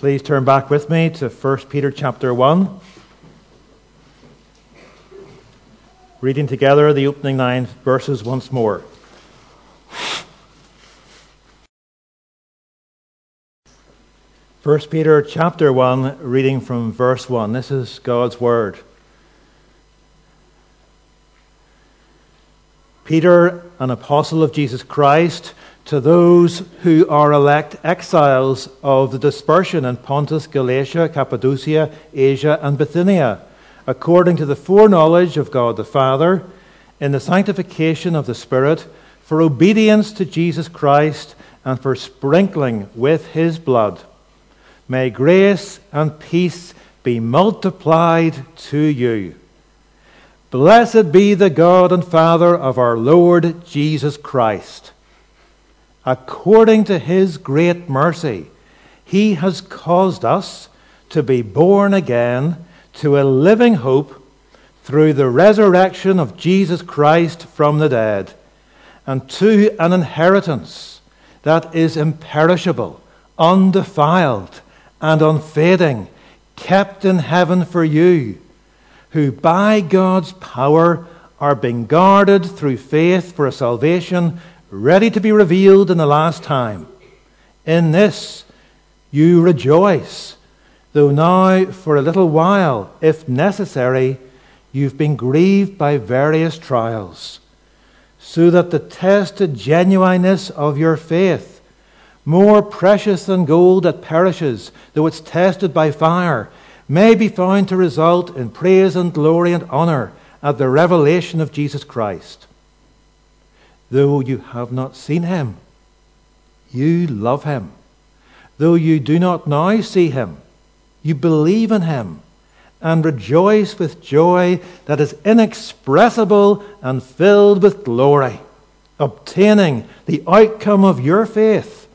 Please turn back with me to 1 Peter chapter 1. Reading together the opening nine verses once more. First Peter chapter 1, reading from verse 1. This is God's word. Peter, an apostle of Jesus Christ, to those who are elect exiles of the dispersion in Pontus, Galatia, Cappadocia, Asia, and Bithynia, according to the foreknowledge of God the Father, in the sanctification of the Spirit, for obedience to Jesus Christ, and for sprinkling with his blood. May grace and peace be multiplied to you. Blessed be the God and Father of our Lord Jesus Christ according to his great mercy, he has caused us to be born again to a living hope through the resurrection of Jesus Christ from the dead, and to an inheritance that is imperishable, undefiled, and unfading, kept in heaven for you, who by God's power are being guarded through faith for a salvation ready to be revealed in the last time. In this you rejoice, though now for a little while, if necessary, you've been grieved by various trials, so that the tested genuineness of your faith, more precious than gold that perishes, though it's tested by fire, may be found to result in praise and glory and honor at the revelation of Jesus Christ Though you have not seen him, you love him. Though you do not now see him, you believe in him and rejoice with joy that is inexpressible and filled with glory, obtaining the outcome of your faith,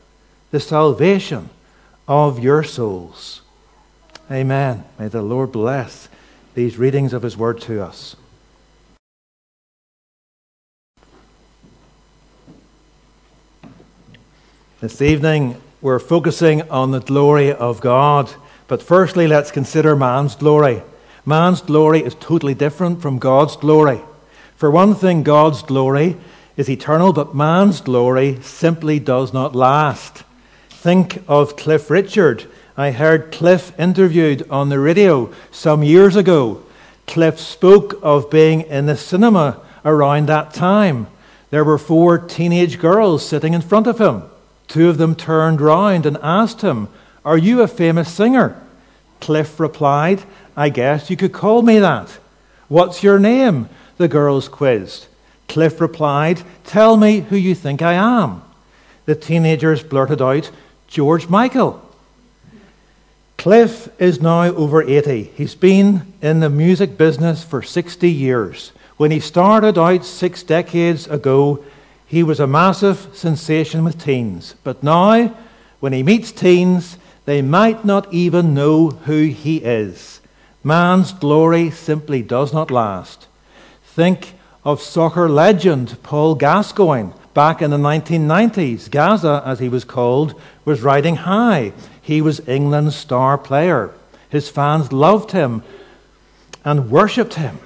the salvation of your souls. Amen. May the Lord bless these readings of his word to us. This evening, we're focusing on the glory of God. But firstly, let's consider man's glory. Man's glory is totally different from God's glory. For one thing, God's glory is eternal, but man's glory simply does not last. Think of Cliff Richard. I heard Cliff interviewed on the radio some years ago. Cliff spoke of being in the cinema around that time. There were four teenage girls sitting in front of him. Two of them turned round and asked him, Are you a famous singer? Cliff replied, I guess you could call me that. What's your name? The girls quizzed. Cliff replied, Tell me who you think I am. The teenagers blurted out, George Michael. Cliff is now over 80. He's been in the music business for 60 years. When he started out six decades ago, he was a massive sensation with teens. But now, when he meets teens, they might not even know who he is. Man's glory simply does not last. Think of soccer legend Paul Gascoigne. Back in the 1990s, Gazza, as he was called, was riding high. He was England's star player. His fans loved him and worshipped him.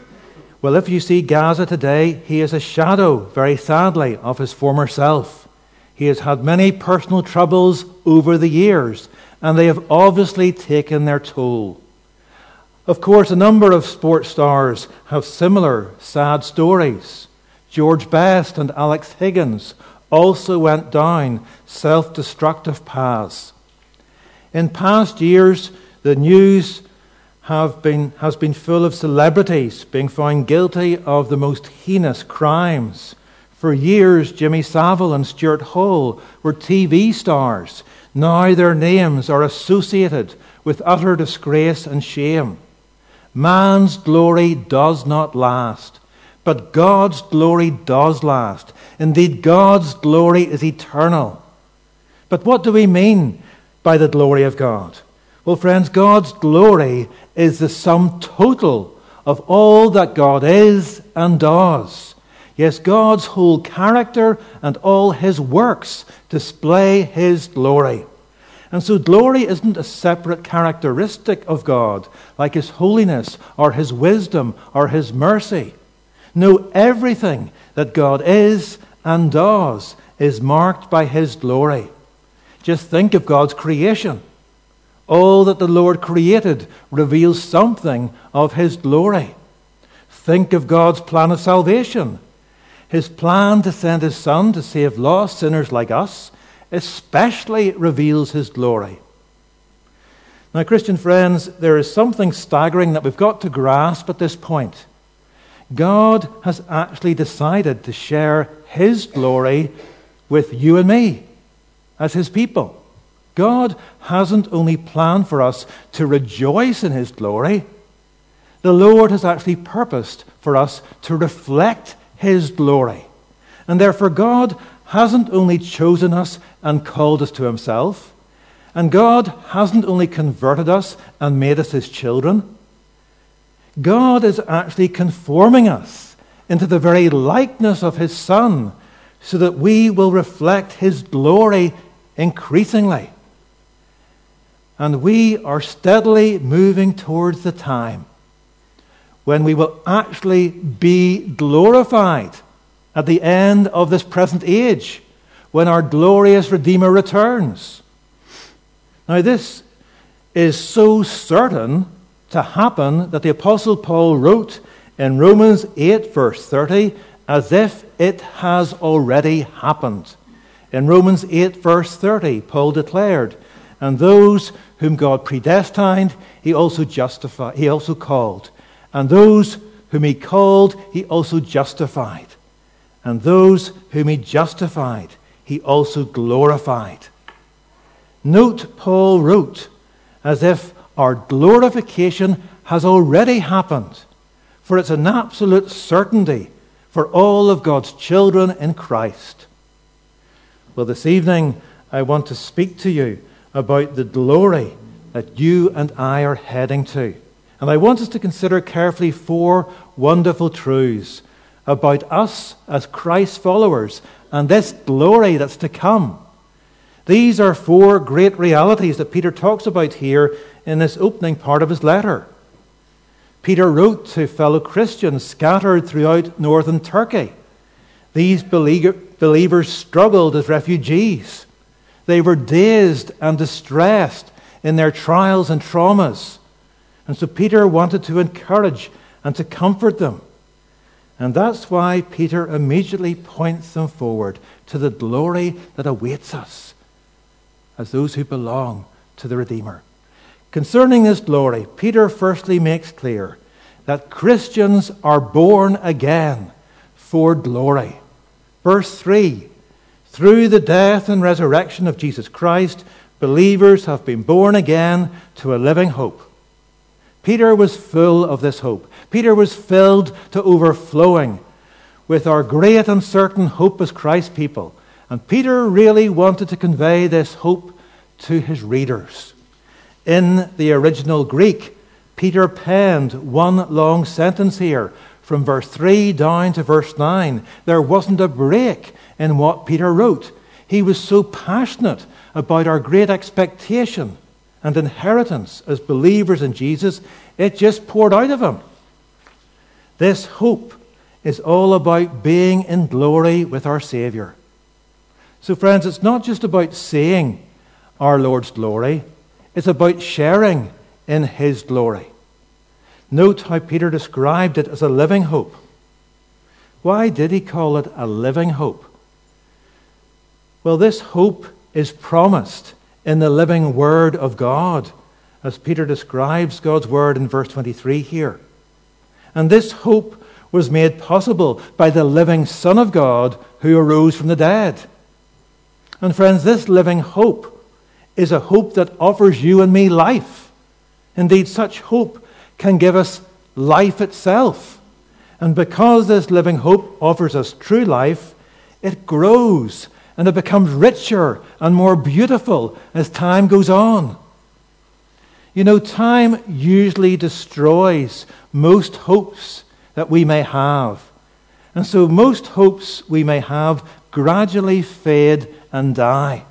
Well, if you see Gazza today, he is a shadow, very sadly, of his former self. He has had many personal troubles over the years, and they have obviously taken their toll. Of course, a number of sports stars have similar sad stories. George Best and Alex Higgins also went down self destructive paths. In past years, the news have been, has been full of celebrities being found guilty of the most heinous crimes. For years, Jimmy Savile and Stuart Hall were TV stars. Now their names are associated with utter disgrace and shame. Man's glory does not last, but God's glory does last. Indeed, God's glory is eternal. But what do we mean by the glory of God? Well, friends, God's glory is the sum total of all that God is and does. Yes, God's whole character and all his works display his glory. And so glory isn't a separate characteristic of God, like his holiness or his wisdom or his mercy. No, everything that God is and does is marked by his glory. Just think of God's creation. All that the Lord created reveals something of his glory. Think of God's plan of salvation. His plan to send his Son to save lost sinners like us especially reveals his glory. Now, Christian friends, there is something staggering that we've got to grasp at this point. God has actually decided to share his glory with you and me as his people. God hasn't only planned for us to rejoice in his glory, the Lord has actually purposed for us to reflect his glory. And therefore, God hasn't only chosen us and called us to himself, and God hasn't only converted us and made us his children, God is actually conforming us into the very likeness of his Son so that we will reflect his glory increasingly. And we are steadily moving towards the time when we will actually be glorified at the end of this present age, when our glorious Redeemer returns. Now, this is so certain to happen that the Apostle Paul wrote in Romans 8, verse 30, as if it has already happened. In Romans 8, verse 30, Paul declared, And those whom God predestined, he also justified, he also called. And those whom he called, he also justified. And those whom he justified, he also glorified. Note, Paul wrote, as if our glorification has already happened, for it's an absolute certainty for all of God's children in Christ. Well, this evening, I want to speak to you about the glory that you and I are heading to. And I want us to consider carefully four wonderful truths about us as Christ's followers and this glory that's to come. These are four great realities that Peter talks about here in this opening part of his letter. Peter wrote to fellow Christians scattered throughout northern Turkey. These believers struggled as refugees. They were dazed and distressed in their trials and traumas. And so Peter wanted to encourage and to comfort them. And that's why Peter immediately points them forward to the glory that awaits us as those who belong to the Redeemer. Concerning this glory, Peter firstly makes clear that Christians are born again for glory. Verse 3 Through the death and resurrection of Jesus Christ, believers have been born again to a living hope. Peter was full of this hope. Peter was filled to overflowing with our great and certain hope as Christ's people. And Peter really wanted to convey this hope to his readers. In the original Greek, Peter penned one long sentence here from verse 3 down to verse 9. There wasn't a break in what Peter wrote. He was so passionate about our great expectation and inheritance as believers in Jesus, it just poured out of him. This hope is all about being in glory with our Savior. So, friends, it's not just about seeing our Lord's glory, it's about sharing in His glory. Note how Peter described it as a living hope. Why did he call it a living hope? Well, this hope is promised in the living Word of God, as Peter describes God's Word in verse 23 here. And this hope was made possible by the living Son of God who arose from the dead. And friends, this living hope is a hope that offers you and me life. Indeed, such hope can give us life itself. And because this living hope offers us true life, it grows and it becomes richer and more beautiful as time goes on. You know, time usually destroys most hopes that we may have. And so, most hopes we may have gradually fade and die.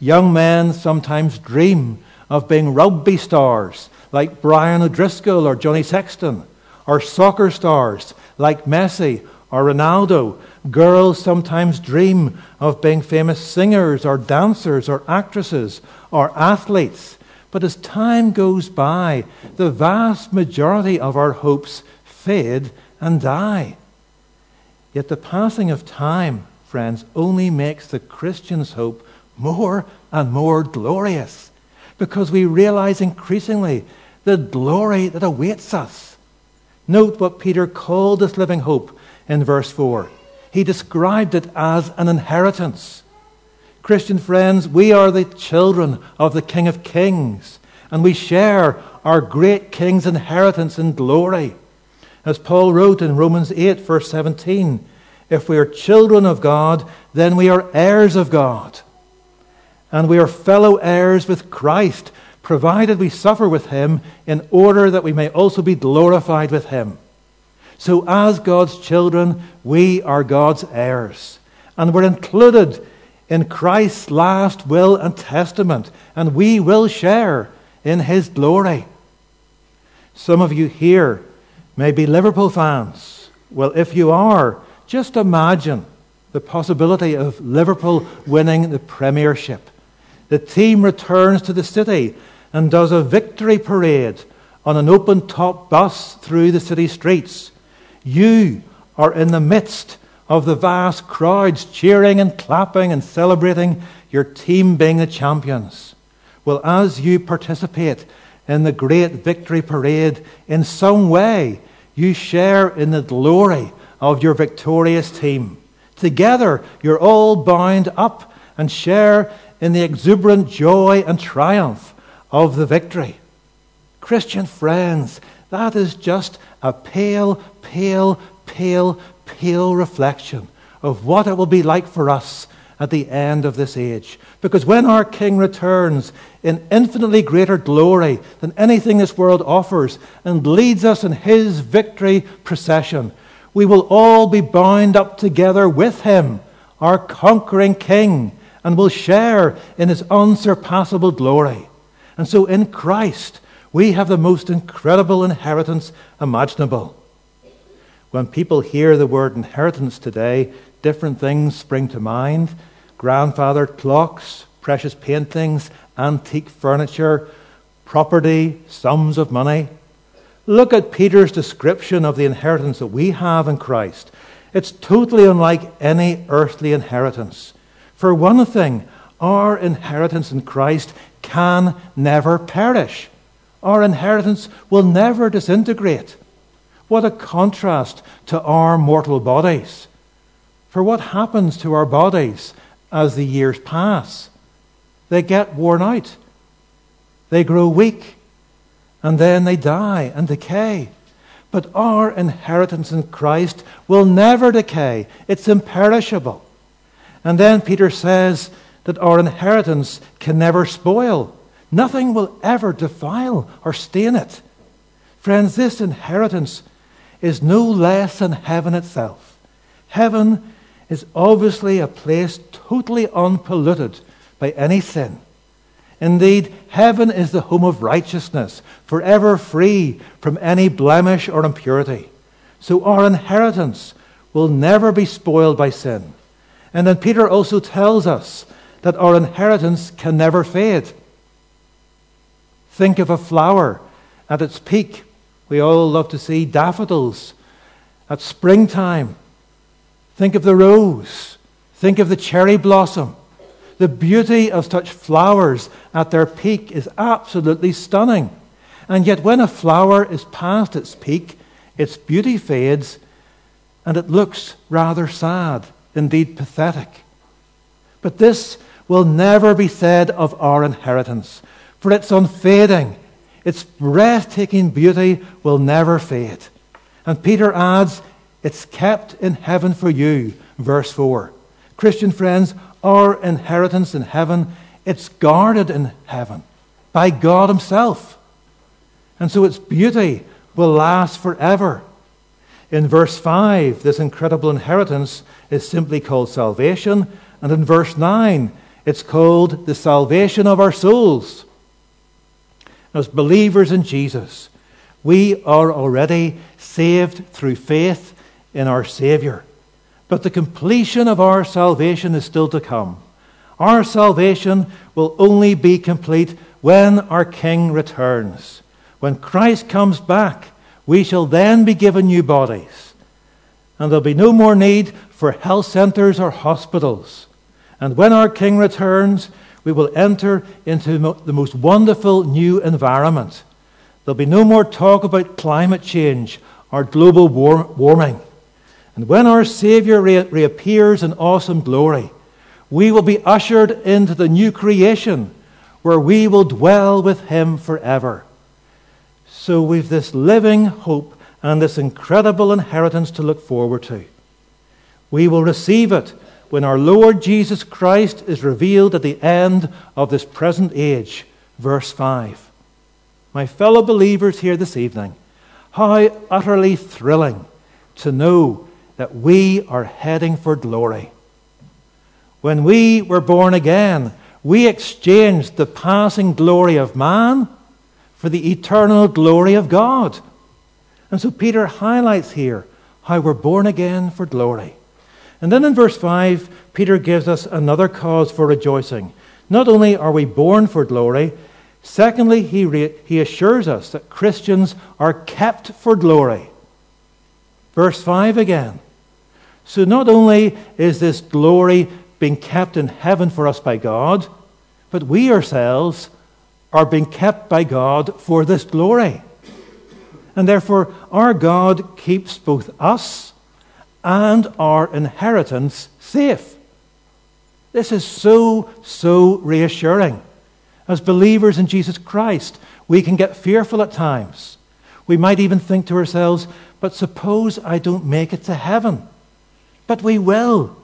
Young men sometimes dream of being rugby stars like Brian O'Driscoll or Johnny Sexton, or soccer stars like Messi or Ronaldo. Girls sometimes dream of being famous singers or dancers or actresses or athletes. But as time goes by, the vast majority of our hopes fade and die. Yet the passing of time, friends, only makes the Christian's hope more and more glorious because we realize increasingly the glory that awaits us. Note what Peter called this living hope in verse 4. He described it as an inheritance. Christian friends, we are the children of the King of Kings, and we share our great King's inheritance in glory. As Paul wrote in Romans 8, verse 17, if we are children of God, then we are heirs of God. And we are fellow heirs with Christ, provided we suffer with him in order that we may also be glorified with him. So, as God's children, we are God's heirs. And we're included in Christ's last will and testament, and we will share in his glory. Some of you here may be Liverpool fans. Well, if you are, just imagine the possibility of Liverpool winning the Premiership. The team returns to the city and does a victory parade on an open top bus through the city streets. You are in the midst of the vast crowds cheering and clapping and celebrating your team being the champions. Well, as you participate in the great victory parade, in some way, you share in the glory of your victorious team. Together, you're all bound up and share in the exuberant joy and triumph of the victory. Christian friends, that is just a pale, pale, pale, pale reflection of what it will be like for us at the end of this age. Because when our King returns in infinitely greater glory than anything this world offers and leads us in his victory procession, we will all be bound up together with him, our conquering King, and will share in his unsurpassable glory. And so in Christ, we have the most incredible inheritance imaginable. When people hear the word inheritance today, different things spring to mind grandfather clocks, precious paintings, antique furniture, property, sums of money. Look at Peter's description of the inheritance that we have in Christ. It's totally unlike any earthly inheritance. For one thing, our inheritance in Christ can never perish. Our inheritance will never disintegrate. What a contrast to our mortal bodies. For what happens to our bodies as the years pass? They get worn out, they grow weak, and then they die and decay. But our inheritance in Christ will never decay, it's imperishable. And then Peter says that our inheritance can never spoil. Nothing will ever defile or stain it. Friends, this inheritance is no less than heaven itself. Heaven is obviously a place totally unpolluted by any sin. Indeed, heaven is the home of righteousness, forever free from any blemish or impurity. So our inheritance will never be spoiled by sin. And then Peter also tells us that our inheritance can never fade. Think of a flower at its peak. We all love to see daffodils at springtime. Think of the rose. Think of the cherry blossom. The beauty of such flowers at their peak is absolutely stunning. And yet, when a flower is past its peak, its beauty fades and it looks rather sad, indeed pathetic. But this will never be said of our inheritance for it's unfading. Its breathtaking beauty will never fade. And Peter adds, It's kept in heaven for you, verse 4. Christian friends, our inheritance in heaven, it's guarded in heaven by God Himself. And so its beauty will last forever. In verse 5, this incredible inheritance is simply called salvation. And in verse 9, It's called the salvation of our souls. As believers in Jesus, we are already saved through faith in our Savior. But the completion of our salvation is still to come. Our salvation will only be complete when our King returns. When Christ comes back, we shall then be given new bodies. And there'll be no more need for health centers or hospitals. And when our King returns, we will enter into the most wonderful new environment. There'll be no more talk about climate change or global war- warming. And when our Savior re- reappears in awesome glory, we will be ushered into the new creation where we will dwell with Him forever. So we've this living hope and this incredible inheritance to look forward to. We will receive it when our Lord Jesus Christ is revealed at the end of this present age. Verse 5. My fellow believers here this evening, how utterly thrilling to know that we are heading for glory. When we were born again, we exchanged the passing glory of man for the eternal glory of God. And so Peter highlights here how we're born again for glory. And then in verse 5, Peter gives us another cause for rejoicing. Not only are we born for glory, secondly, he, re- he assures us that Christians are kept for glory. Verse 5 again. So not only is this glory being kept in heaven for us by God, but we ourselves are being kept by God for this glory. And therefore, our God keeps both us and our inheritance safe. This is so, so reassuring. As believers in Jesus Christ, we can get fearful at times. We might even think to ourselves, but suppose I don't make it to heaven. But we will.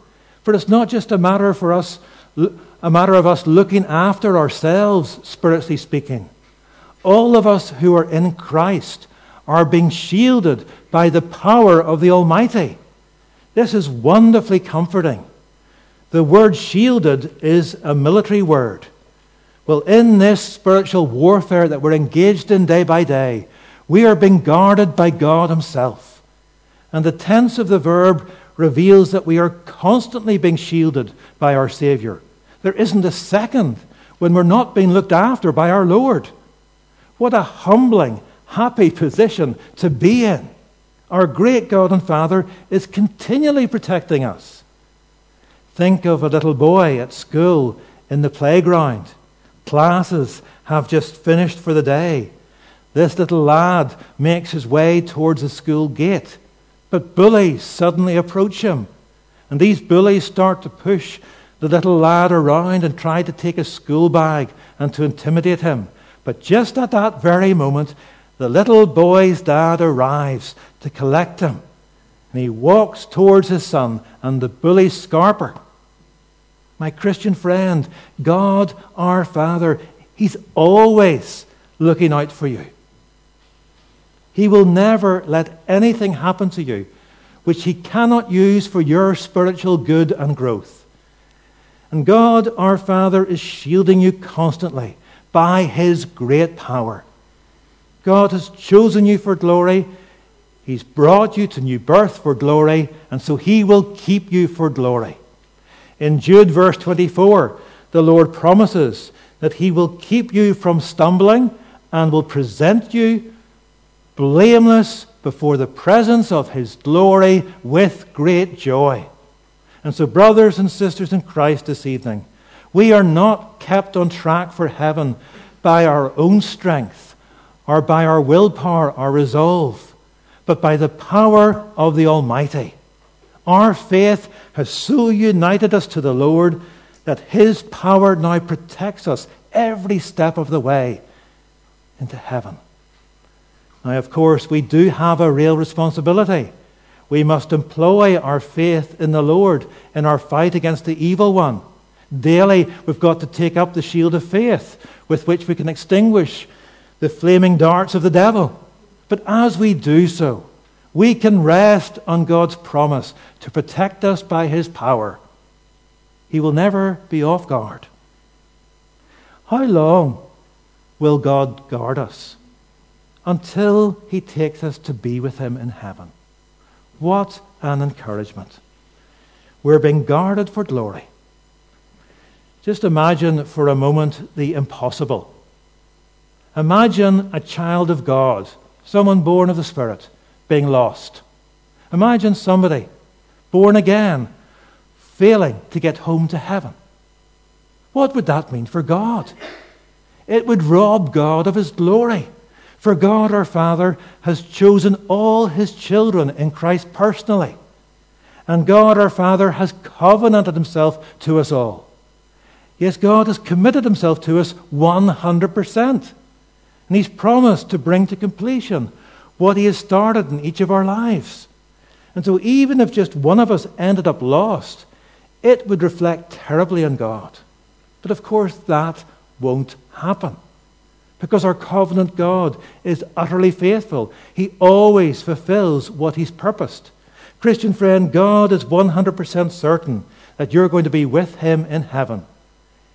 For it's not just a matter for us a matter of us looking after ourselves, spiritually speaking. All of us who are in Christ are being shielded by the power of the Almighty. This is wonderfully comforting. The word shielded is a military word. Well, in this spiritual warfare that we're engaged in day by day, we are being guarded by God Himself. And the tense of the verb reveals that we are constantly being shielded by our Savior. There isn't a second when we're not being looked after by our Lord. What a humbling, happy position to be in. Our great God and Father is continually protecting us. Think of a little boy at school in the playground. Classes have just finished for the day. This little lad makes his way towards the school gate, but bullies suddenly approach him. And these bullies start to push the little lad around and try to take his school bag and to intimidate him. But just at that very moment, the little boy's dad arrives to collect him. And he walks towards his son and the bully Scarper. My Christian friend, God our Father, He's always looking out for you. He will never let anything happen to you which He cannot use for your spiritual good and growth. And God, our Father, is shielding you constantly by His great power. God has chosen you for glory. He's brought you to new birth for glory, and so He will keep you for glory. In Jude, verse 24, the Lord promises that He will keep you from stumbling and will present you blameless before the presence of his glory with great joy. And so, brothers and sisters in Christ this evening, we are not kept on track for heaven by our own strength or by our willpower our resolve, but by the power of the Almighty. Our faith has so united us to the Lord that His power now protects us every step of the way into heaven. Now, of course, we do have a real responsibility. We must employ our faith in the Lord in our fight against the evil one. Daily, we've got to take up the shield of faith with which we can extinguish the flaming darts of the devil. But as we do so, we can rest on God's promise to protect us by his power. He will never be off guard. How long will God guard us? Until he takes us to be with him in heaven. What an encouragement. We're being guarded for glory. Just imagine for a moment the impossible. Imagine a child of God, someone born of the Spirit, being lost. Imagine somebody born again, failing to get home to heaven. What would that mean for God? It would rob God of his glory. For God our Father has chosen all his children in Christ personally. And God our Father has covenanted himself to us all. Yes, God has committed himself to us 100%. And he's promised to bring to completion what he has started in each of our lives. And so, even if just one of us ended up lost, it would reflect terribly on God. But of course, that won't happen. Because our covenant God is utterly faithful. He always fulfills what He's purposed. Christian friend, God is 100% certain that you're going to be with Him in heaven.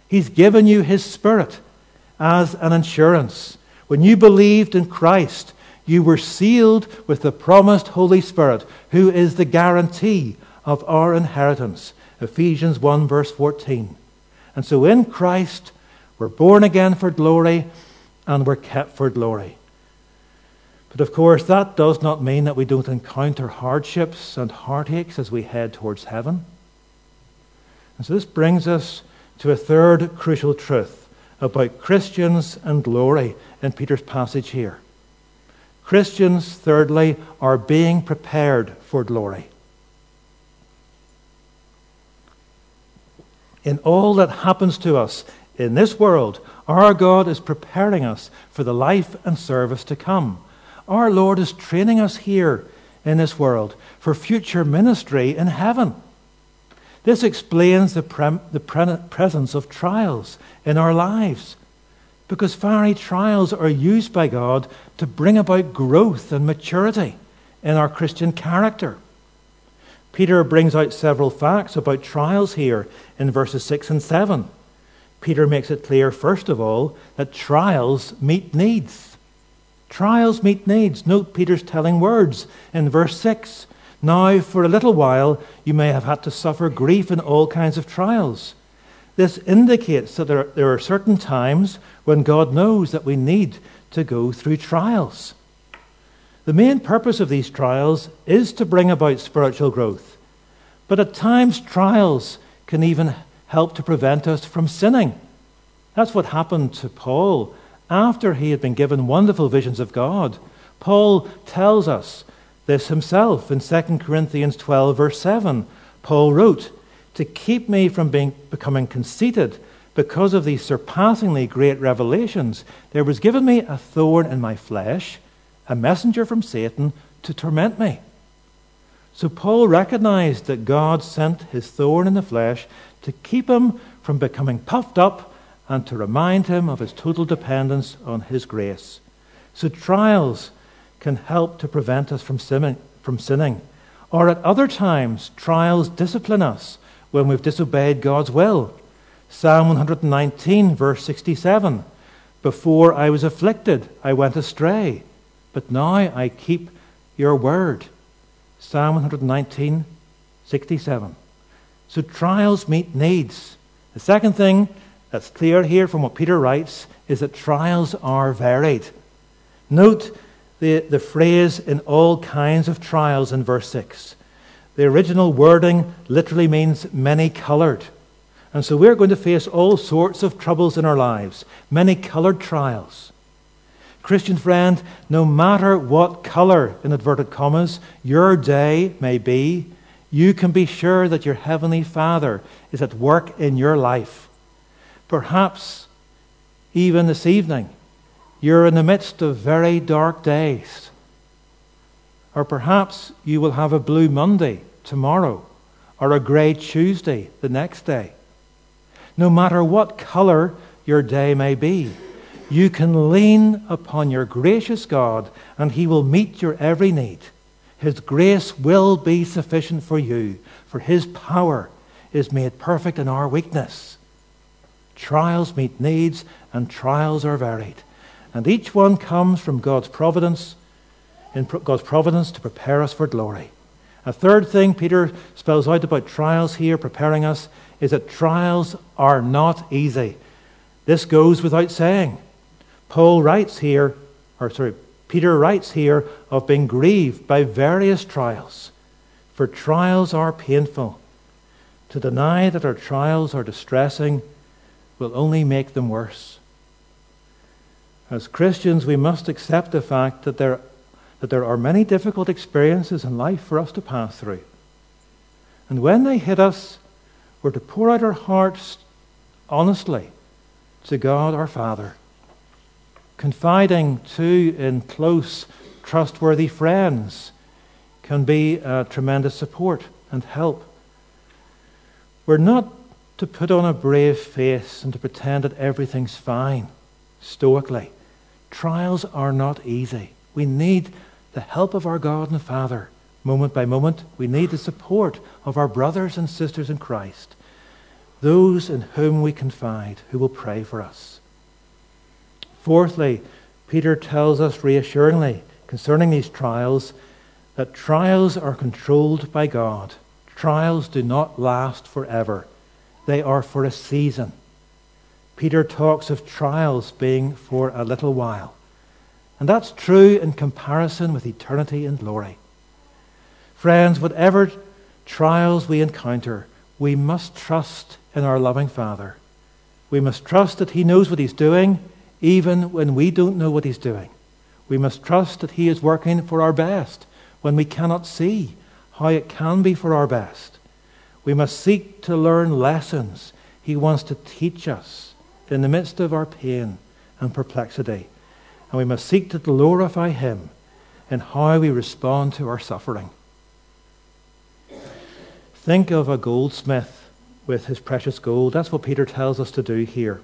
He's given you His Spirit as an insurance. When you believed in Christ, you were sealed with the promised Holy Spirit, who is the guarantee of our inheritance. Ephesians 1, verse 14. And so in Christ, we're born again for glory and we're kept for glory. But of course, that does not mean that we don't encounter hardships and heartaches as we head towards heaven. And so this brings us to a third crucial truth about Christians and glory in Peter's passage here. Christians, thirdly, are being prepared for glory. In all that happens to us in this world, our God is preparing us for the life and service to come. Our Lord is training us here in this world for future ministry in heaven. This explains the, pre- the pre- presence of trials in our lives because fiery trials are used by God to bring about growth and maturity in our Christian character. Peter brings out several facts about trials here in verses 6 and 7. Peter makes it clear, first of all, that trials meet needs. Trials meet needs. Note Peter's telling words in verse 6. Now, for a little while, you may have had to suffer grief in all kinds of trials. This indicates that there, there are certain times when God knows that we need to go through trials. The main purpose of these trials is to bring about spiritual growth. But at times, trials can even help to prevent us from sinning. That's what happened to Paul after he had been given wonderful visions of God. Paul tells us this himself in 2 Corinthians 12, verse 7. Paul wrote, To keep me from being, becoming conceited because of these surpassingly great revelations, there was given me a thorn in my flesh a messenger from Satan to torment me. So Paul recognized that God sent his thorn in the flesh to keep him from becoming puffed up and to remind him of his total dependence on his grace. So trials can help to prevent us from sinning, from sinning. Or at other times, trials discipline us when we've disobeyed God's will. Psalm 119, verse 67 Before I was afflicted, I went astray but now I keep your word. Psalm 119, 67. So trials meet needs. The second thing that's clear here from what Peter writes is that trials are varied. Note the, the phrase in all kinds of trials in verse 6. The original wording literally means many colored. And so we're going to face all sorts of troubles in our lives, many colored trials. Christian friend, no matter what color, in inverted commas, your day may be, you can be sure that your Heavenly Father is at work in your life. Perhaps even this evening, you're in the midst of very dark days. Or perhaps you will have a blue Monday tomorrow, or a grey Tuesday the next day. No matter what color your day may be, you can lean upon your gracious God and He will meet your every need. His grace will be sufficient for you, for His power is made perfect in our weakness. Trials meet needs, and trials are varied. And each one comes from God's providence, in God's providence to prepare us for glory. A third thing Peter spells out about trials here, preparing us, is that trials are not easy. This goes without saying. Paul writes here, or sorry, Peter writes here of being grieved by various trials. For trials are painful. To deny that our trials are distressing will only make them worse. As Christians, we must accept the fact that there, that there are many difficult experiences in life for us to pass through. And when they hit us, we're to pour out our hearts honestly to God our Father, confiding to in close, trustworthy friends can be a tremendous support and help. We're not to put on a brave face and to pretend that everything's fine, stoically. Trials are not easy. We need the help of our God and Father moment by moment. We need the support of our brothers and sisters in Christ, those in whom we confide, who will pray for us. Fourthly, Peter tells us reassuringly concerning these trials that trials are controlled by God. Trials do not last forever, they are for a season. Peter talks of trials being for a little while. And that's true in comparison with eternity and glory. Friends, whatever trials we encounter, we must trust in our loving Father. We must trust that He knows what He's doing, even when we don't know what He's doing. We must trust that He is working for our best when we cannot see how it can be for our best. We must seek to learn lessons He wants to teach us in the midst of our pain and perplexity. And we must seek to glorify Him in how we respond to our suffering. Think of a goldsmith with his precious gold. That's what Peter tells us to do here.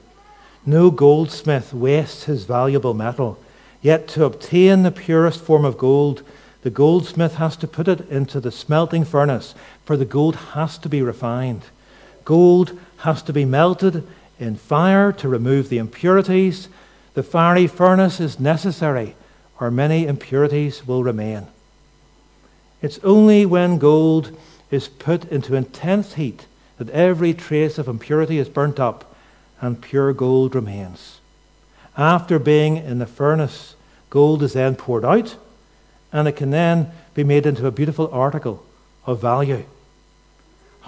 No goldsmith wastes his valuable metal. Yet to obtain the purest form of gold, the goldsmith has to put it into the smelting furnace, for the gold has to be refined. Gold has to be melted in fire to remove the impurities. The fiery furnace is necessary, or many impurities will remain. It's only when gold is put into intense heat that every trace of impurity is burnt up and pure gold remains. After being in the furnace, gold is then poured out and it can then be made into a beautiful article of value.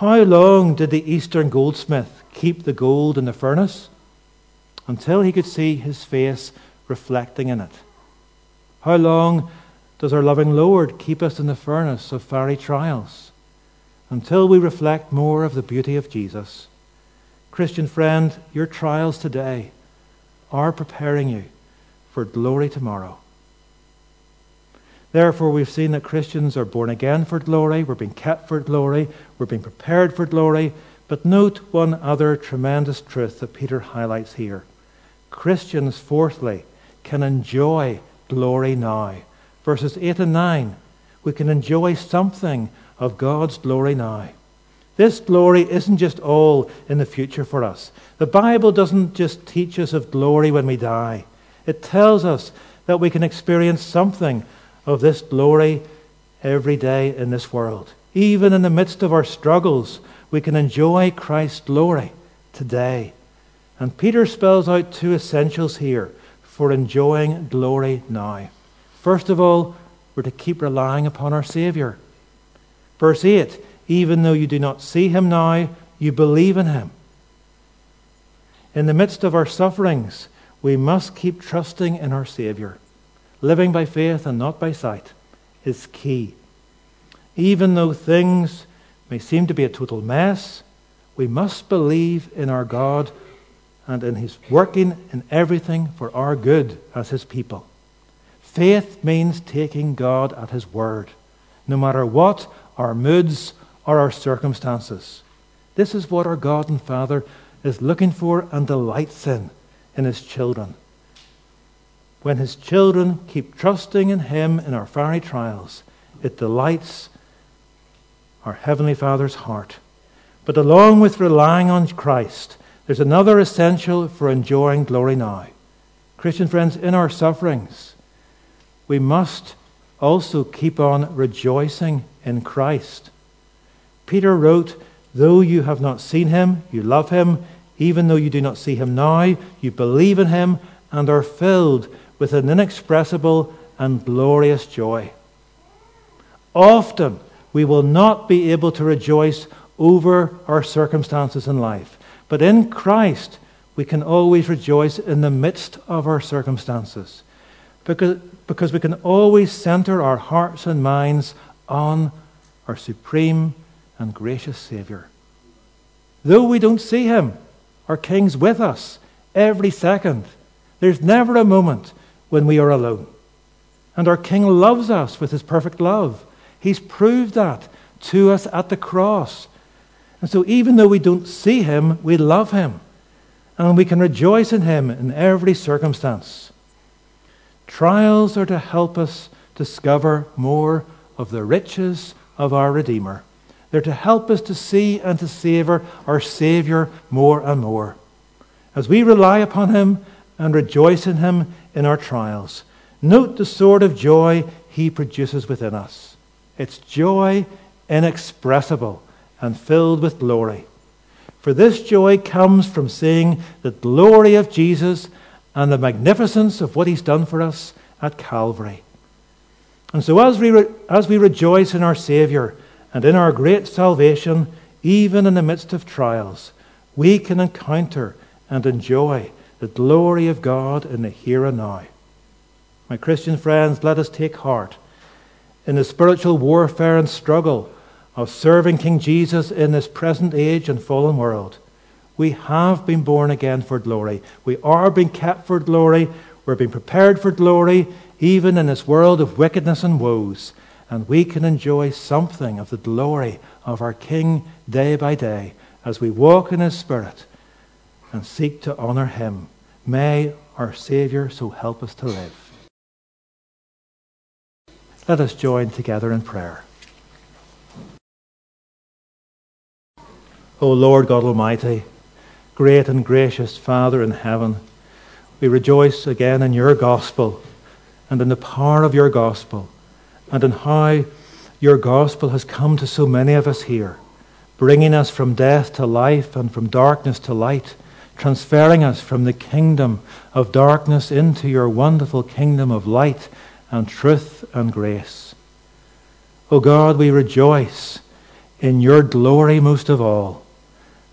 How long did the Eastern goldsmith keep the gold in the furnace? Until he could see his face reflecting in it. How long does our loving Lord keep us in the furnace of fiery trials? Until we reflect more of the beauty of Jesus. Christian friend, your trials today are preparing you for glory tomorrow. Therefore, we've seen that Christians are born again for glory, we're being kept for glory, we're being prepared for glory. But note one other tremendous truth that Peter highlights here. Christians, fourthly, can enjoy glory now. Verses 8 and 9. We can enjoy something of God's glory now. This glory isn't just all in the future for us. The Bible doesn't just teach us of glory when we die, it tells us that we can experience something of this glory every day in this world. Even in the midst of our struggles, we can enjoy Christ's glory today. And Peter spells out two essentials here for enjoying glory now. First of all, we're to keep relying upon our Savior. Verse 8 Even though you do not see him now, you believe in him. In the midst of our sufferings, we must keep trusting in our Savior living by faith and not by sight, is key. Even though things may seem to be a total mess, we must believe in our God and in His working in everything for our good as His people. Faith means taking God at His word, no matter what our moods or our circumstances. This is what our God and Father is looking for and delights in in His children when his children keep trusting in him in our fiery trials, it delights our Heavenly Father's heart. But along with relying on Christ, There's another essential for enjoying glory now. Christian friends, in our sufferings, we must also keep on rejoicing in Christ. Peter wrote, Though you have not seen him, you love him. Even though you do not see him now, you believe in him and are filled with an inexpressible and glorious joy. Often we will not be able to rejoice over our circumstances in life, but in Christ we can always rejoice in the midst of our circumstances because, because we can always center our hearts and minds on our supreme and gracious Savior. Though we don't see Him, our King's with us every second. There's never a moment when we are alone. And our King loves us with his perfect love. He's proved that to us at the cross. And so, even though we don't see him, we love him. And we can rejoice in him in every circumstance. Trials are to help us discover more of the riches of our Redeemer. They're to help us to see and to savor our Savior more and more. As we rely upon him and rejoice in him in our trials, Note the sort of joy he produces within us. It's joy inexpressible and filled with glory. For this joy comes from seeing the glory of Jesus and the magnificence of what he's done for us at Calvary. And so, as we, re- as we rejoice in our Savior and in our great salvation, even in the midst of trials, we can encounter and enjoy the glory of God in the here and now. My Christian friends, let us take heart in the spiritual warfare and struggle of serving King Jesus in this present age and fallen world. We have been born again for glory. We are being kept for glory. We're being prepared for glory, even in this world of wickedness and woes. And we can enjoy something of the glory of our King day by day as we walk in His Spirit and seek to honor Him. May our Savior so help us to live. Let us join together in prayer. O Lord God Almighty, great and gracious Father in heaven, we rejoice again in your gospel and in the power of your gospel and in how your gospel has come to so many of us here, bringing us from death to life and from darkness to light, transferring us from the kingdom of darkness into your wonderful kingdom of light and truth and grace. O God, we rejoice in your glory most of all,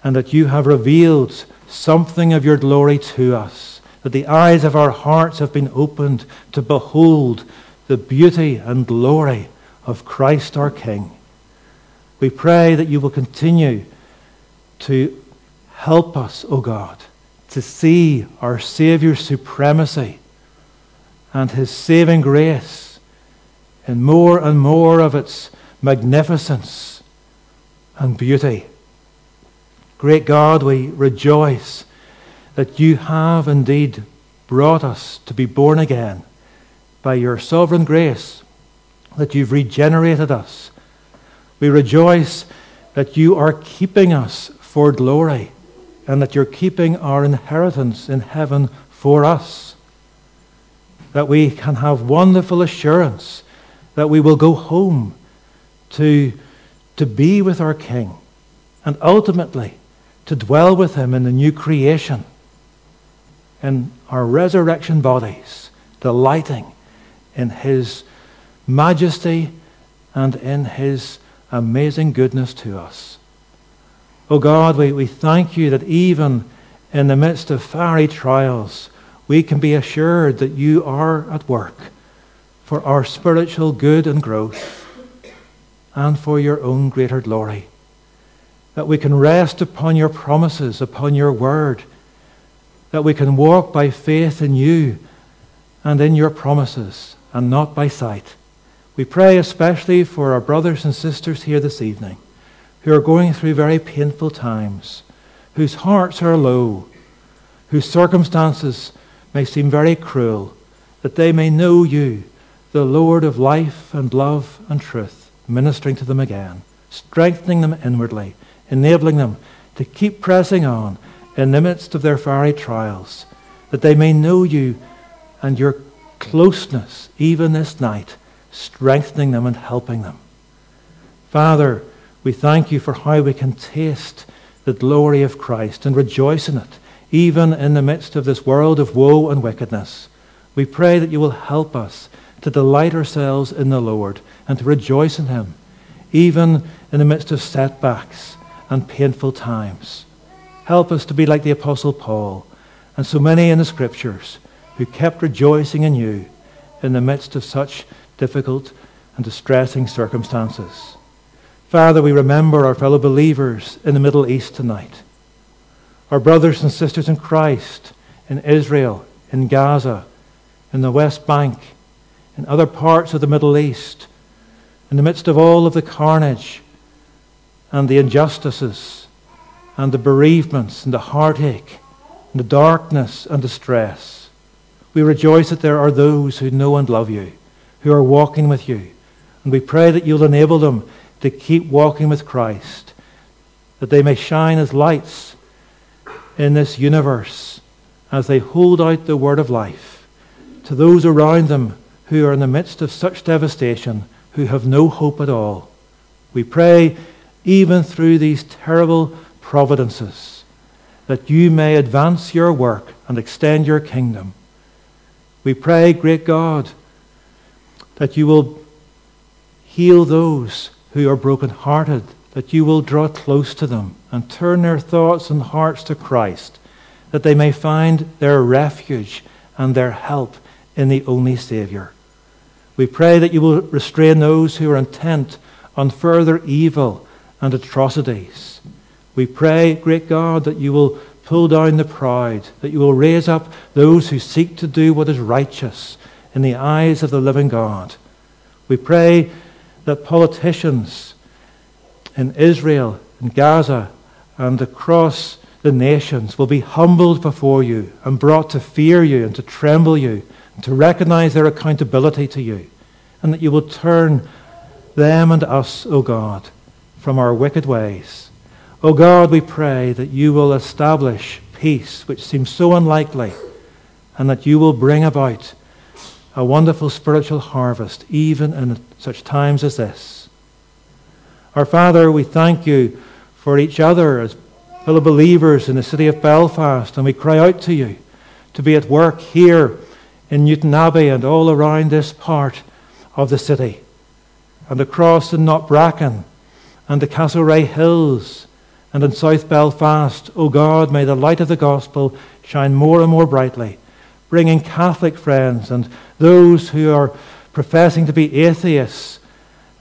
and that you have revealed something of your glory to us, that the eyes of our hearts have been opened to behold the beauty and glory of Christ our King. We pray that you will continue to help us, O God, to see our Saviour's supremacy and his saving grace in more and more of its magnificence and beauty. Great God, we rejoice that you have indeed brought us to be born again by your sovereign grace, that you've regenerated us. We rejoice that you are keeping us for glory and that you're keeping our inheritance in heaven for us that we can have wonderful assurance that we will go home to, to be with our King and ultimately to dwell with Him in the new creation, in our resurrection bodies, delighting in His majesty and in His amazing goodness to us. Oh God, we, we thank you that even in the midst of fiery trials, we can be assured that you are at work for our spiritual good and growth and for your own greater glory. That we can rest upon your promises, upon your word. That we can walk by faith in you and in your promises and not by sight. We pray especially for our brothers and sisters here this evening who are going through very painful times, whose hearts are low, whose circumstances may seem very cruel, that they may know you, the Lord of life and love and truth, ministering to them again, strengthening them inwardly, enabling them to keep pressing on in the midst of their fiery trials, that they may know you and your closeness even this night, strengthening them and helping them. Father, we thank you for how we can taste the glory of Christ and rejoice in it, even in the midst of this world of woe and wickedness. We pray that you will help us to delight ourselves in the Lord and to rejoice in him, even in the midst of setbacks and painful times. Help us to be like the Apostle Paul and so many in the Scriptures who kept rejoicing in you in the midst of such difficult and distressing circumstances. Father, we remember our fellow believers in the Middle East tonight, our brothers and sisters in Christ in Israel, in Gaza, in the West Bank, in other parts of the Middle East, in the midst of all of the carnage and the injustices and the bereavements and the heartache and the darkness and distress. We rejoice that there are those who know and love you, who are walking with you. And we pray that you'll enable them to keep walking with Christ, that they may shine as lights in this universe as they hold out the word of life to those around them who are in the midst of such devastation, who have no hope at all. We pray, even through these terrible providences, that you may advance your work and extend your kingdom. We pray, great God, that you will heal those who are broken-hearted, that you will draw close to them and turn their thoughts and hearts to Christ, that they may find their refuge and their help in the only Saviour. We pray that you will restrain those who are intent on further evil and atrocities. We pray, great God, that you will pull down the proud, that you will raise up those who seek to do what is righteous in the eyes of the living God. We pray that politicians in Israel, in Gaza, and across the nations will be humbled before you and brought to fear you and to tremble you and to recognize their accountability to you, and that you will turn them and us, O God, from our wicked ways. O God, we pray that you will establish peace, which seems so unlikely, and that you will bring about a wonderful spiritual harvest, even in such times as this. Our Father, we thank you for each other as fellow believers in the city of Belfast, and we cry out to you to be at work here in Newtownabbey and all around this part of the city, and across in Knockbracken and the Castlereagh Hills and in South Belfast. O oh God, may the light of the gospel shine more and more brightly, bringing Catholic friends and those who are professing to be atheists,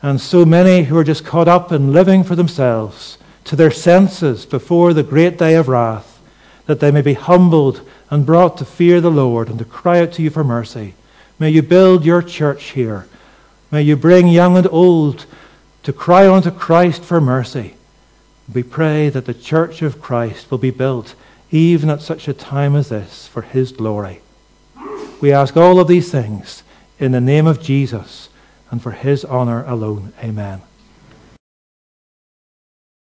and so many who are just caught up in living for themselves to their senses before the great day of wrath, that they may be humbled and brought to fear the Lord and to cry out to you for mercy. May you build your church here. May you bring young and old to cry unto Christ for mercy. We pray that the church of Christ will be built even at such a time as this for his glory. We ask all of these things in the name of Jesus and for his honor alone. Amen.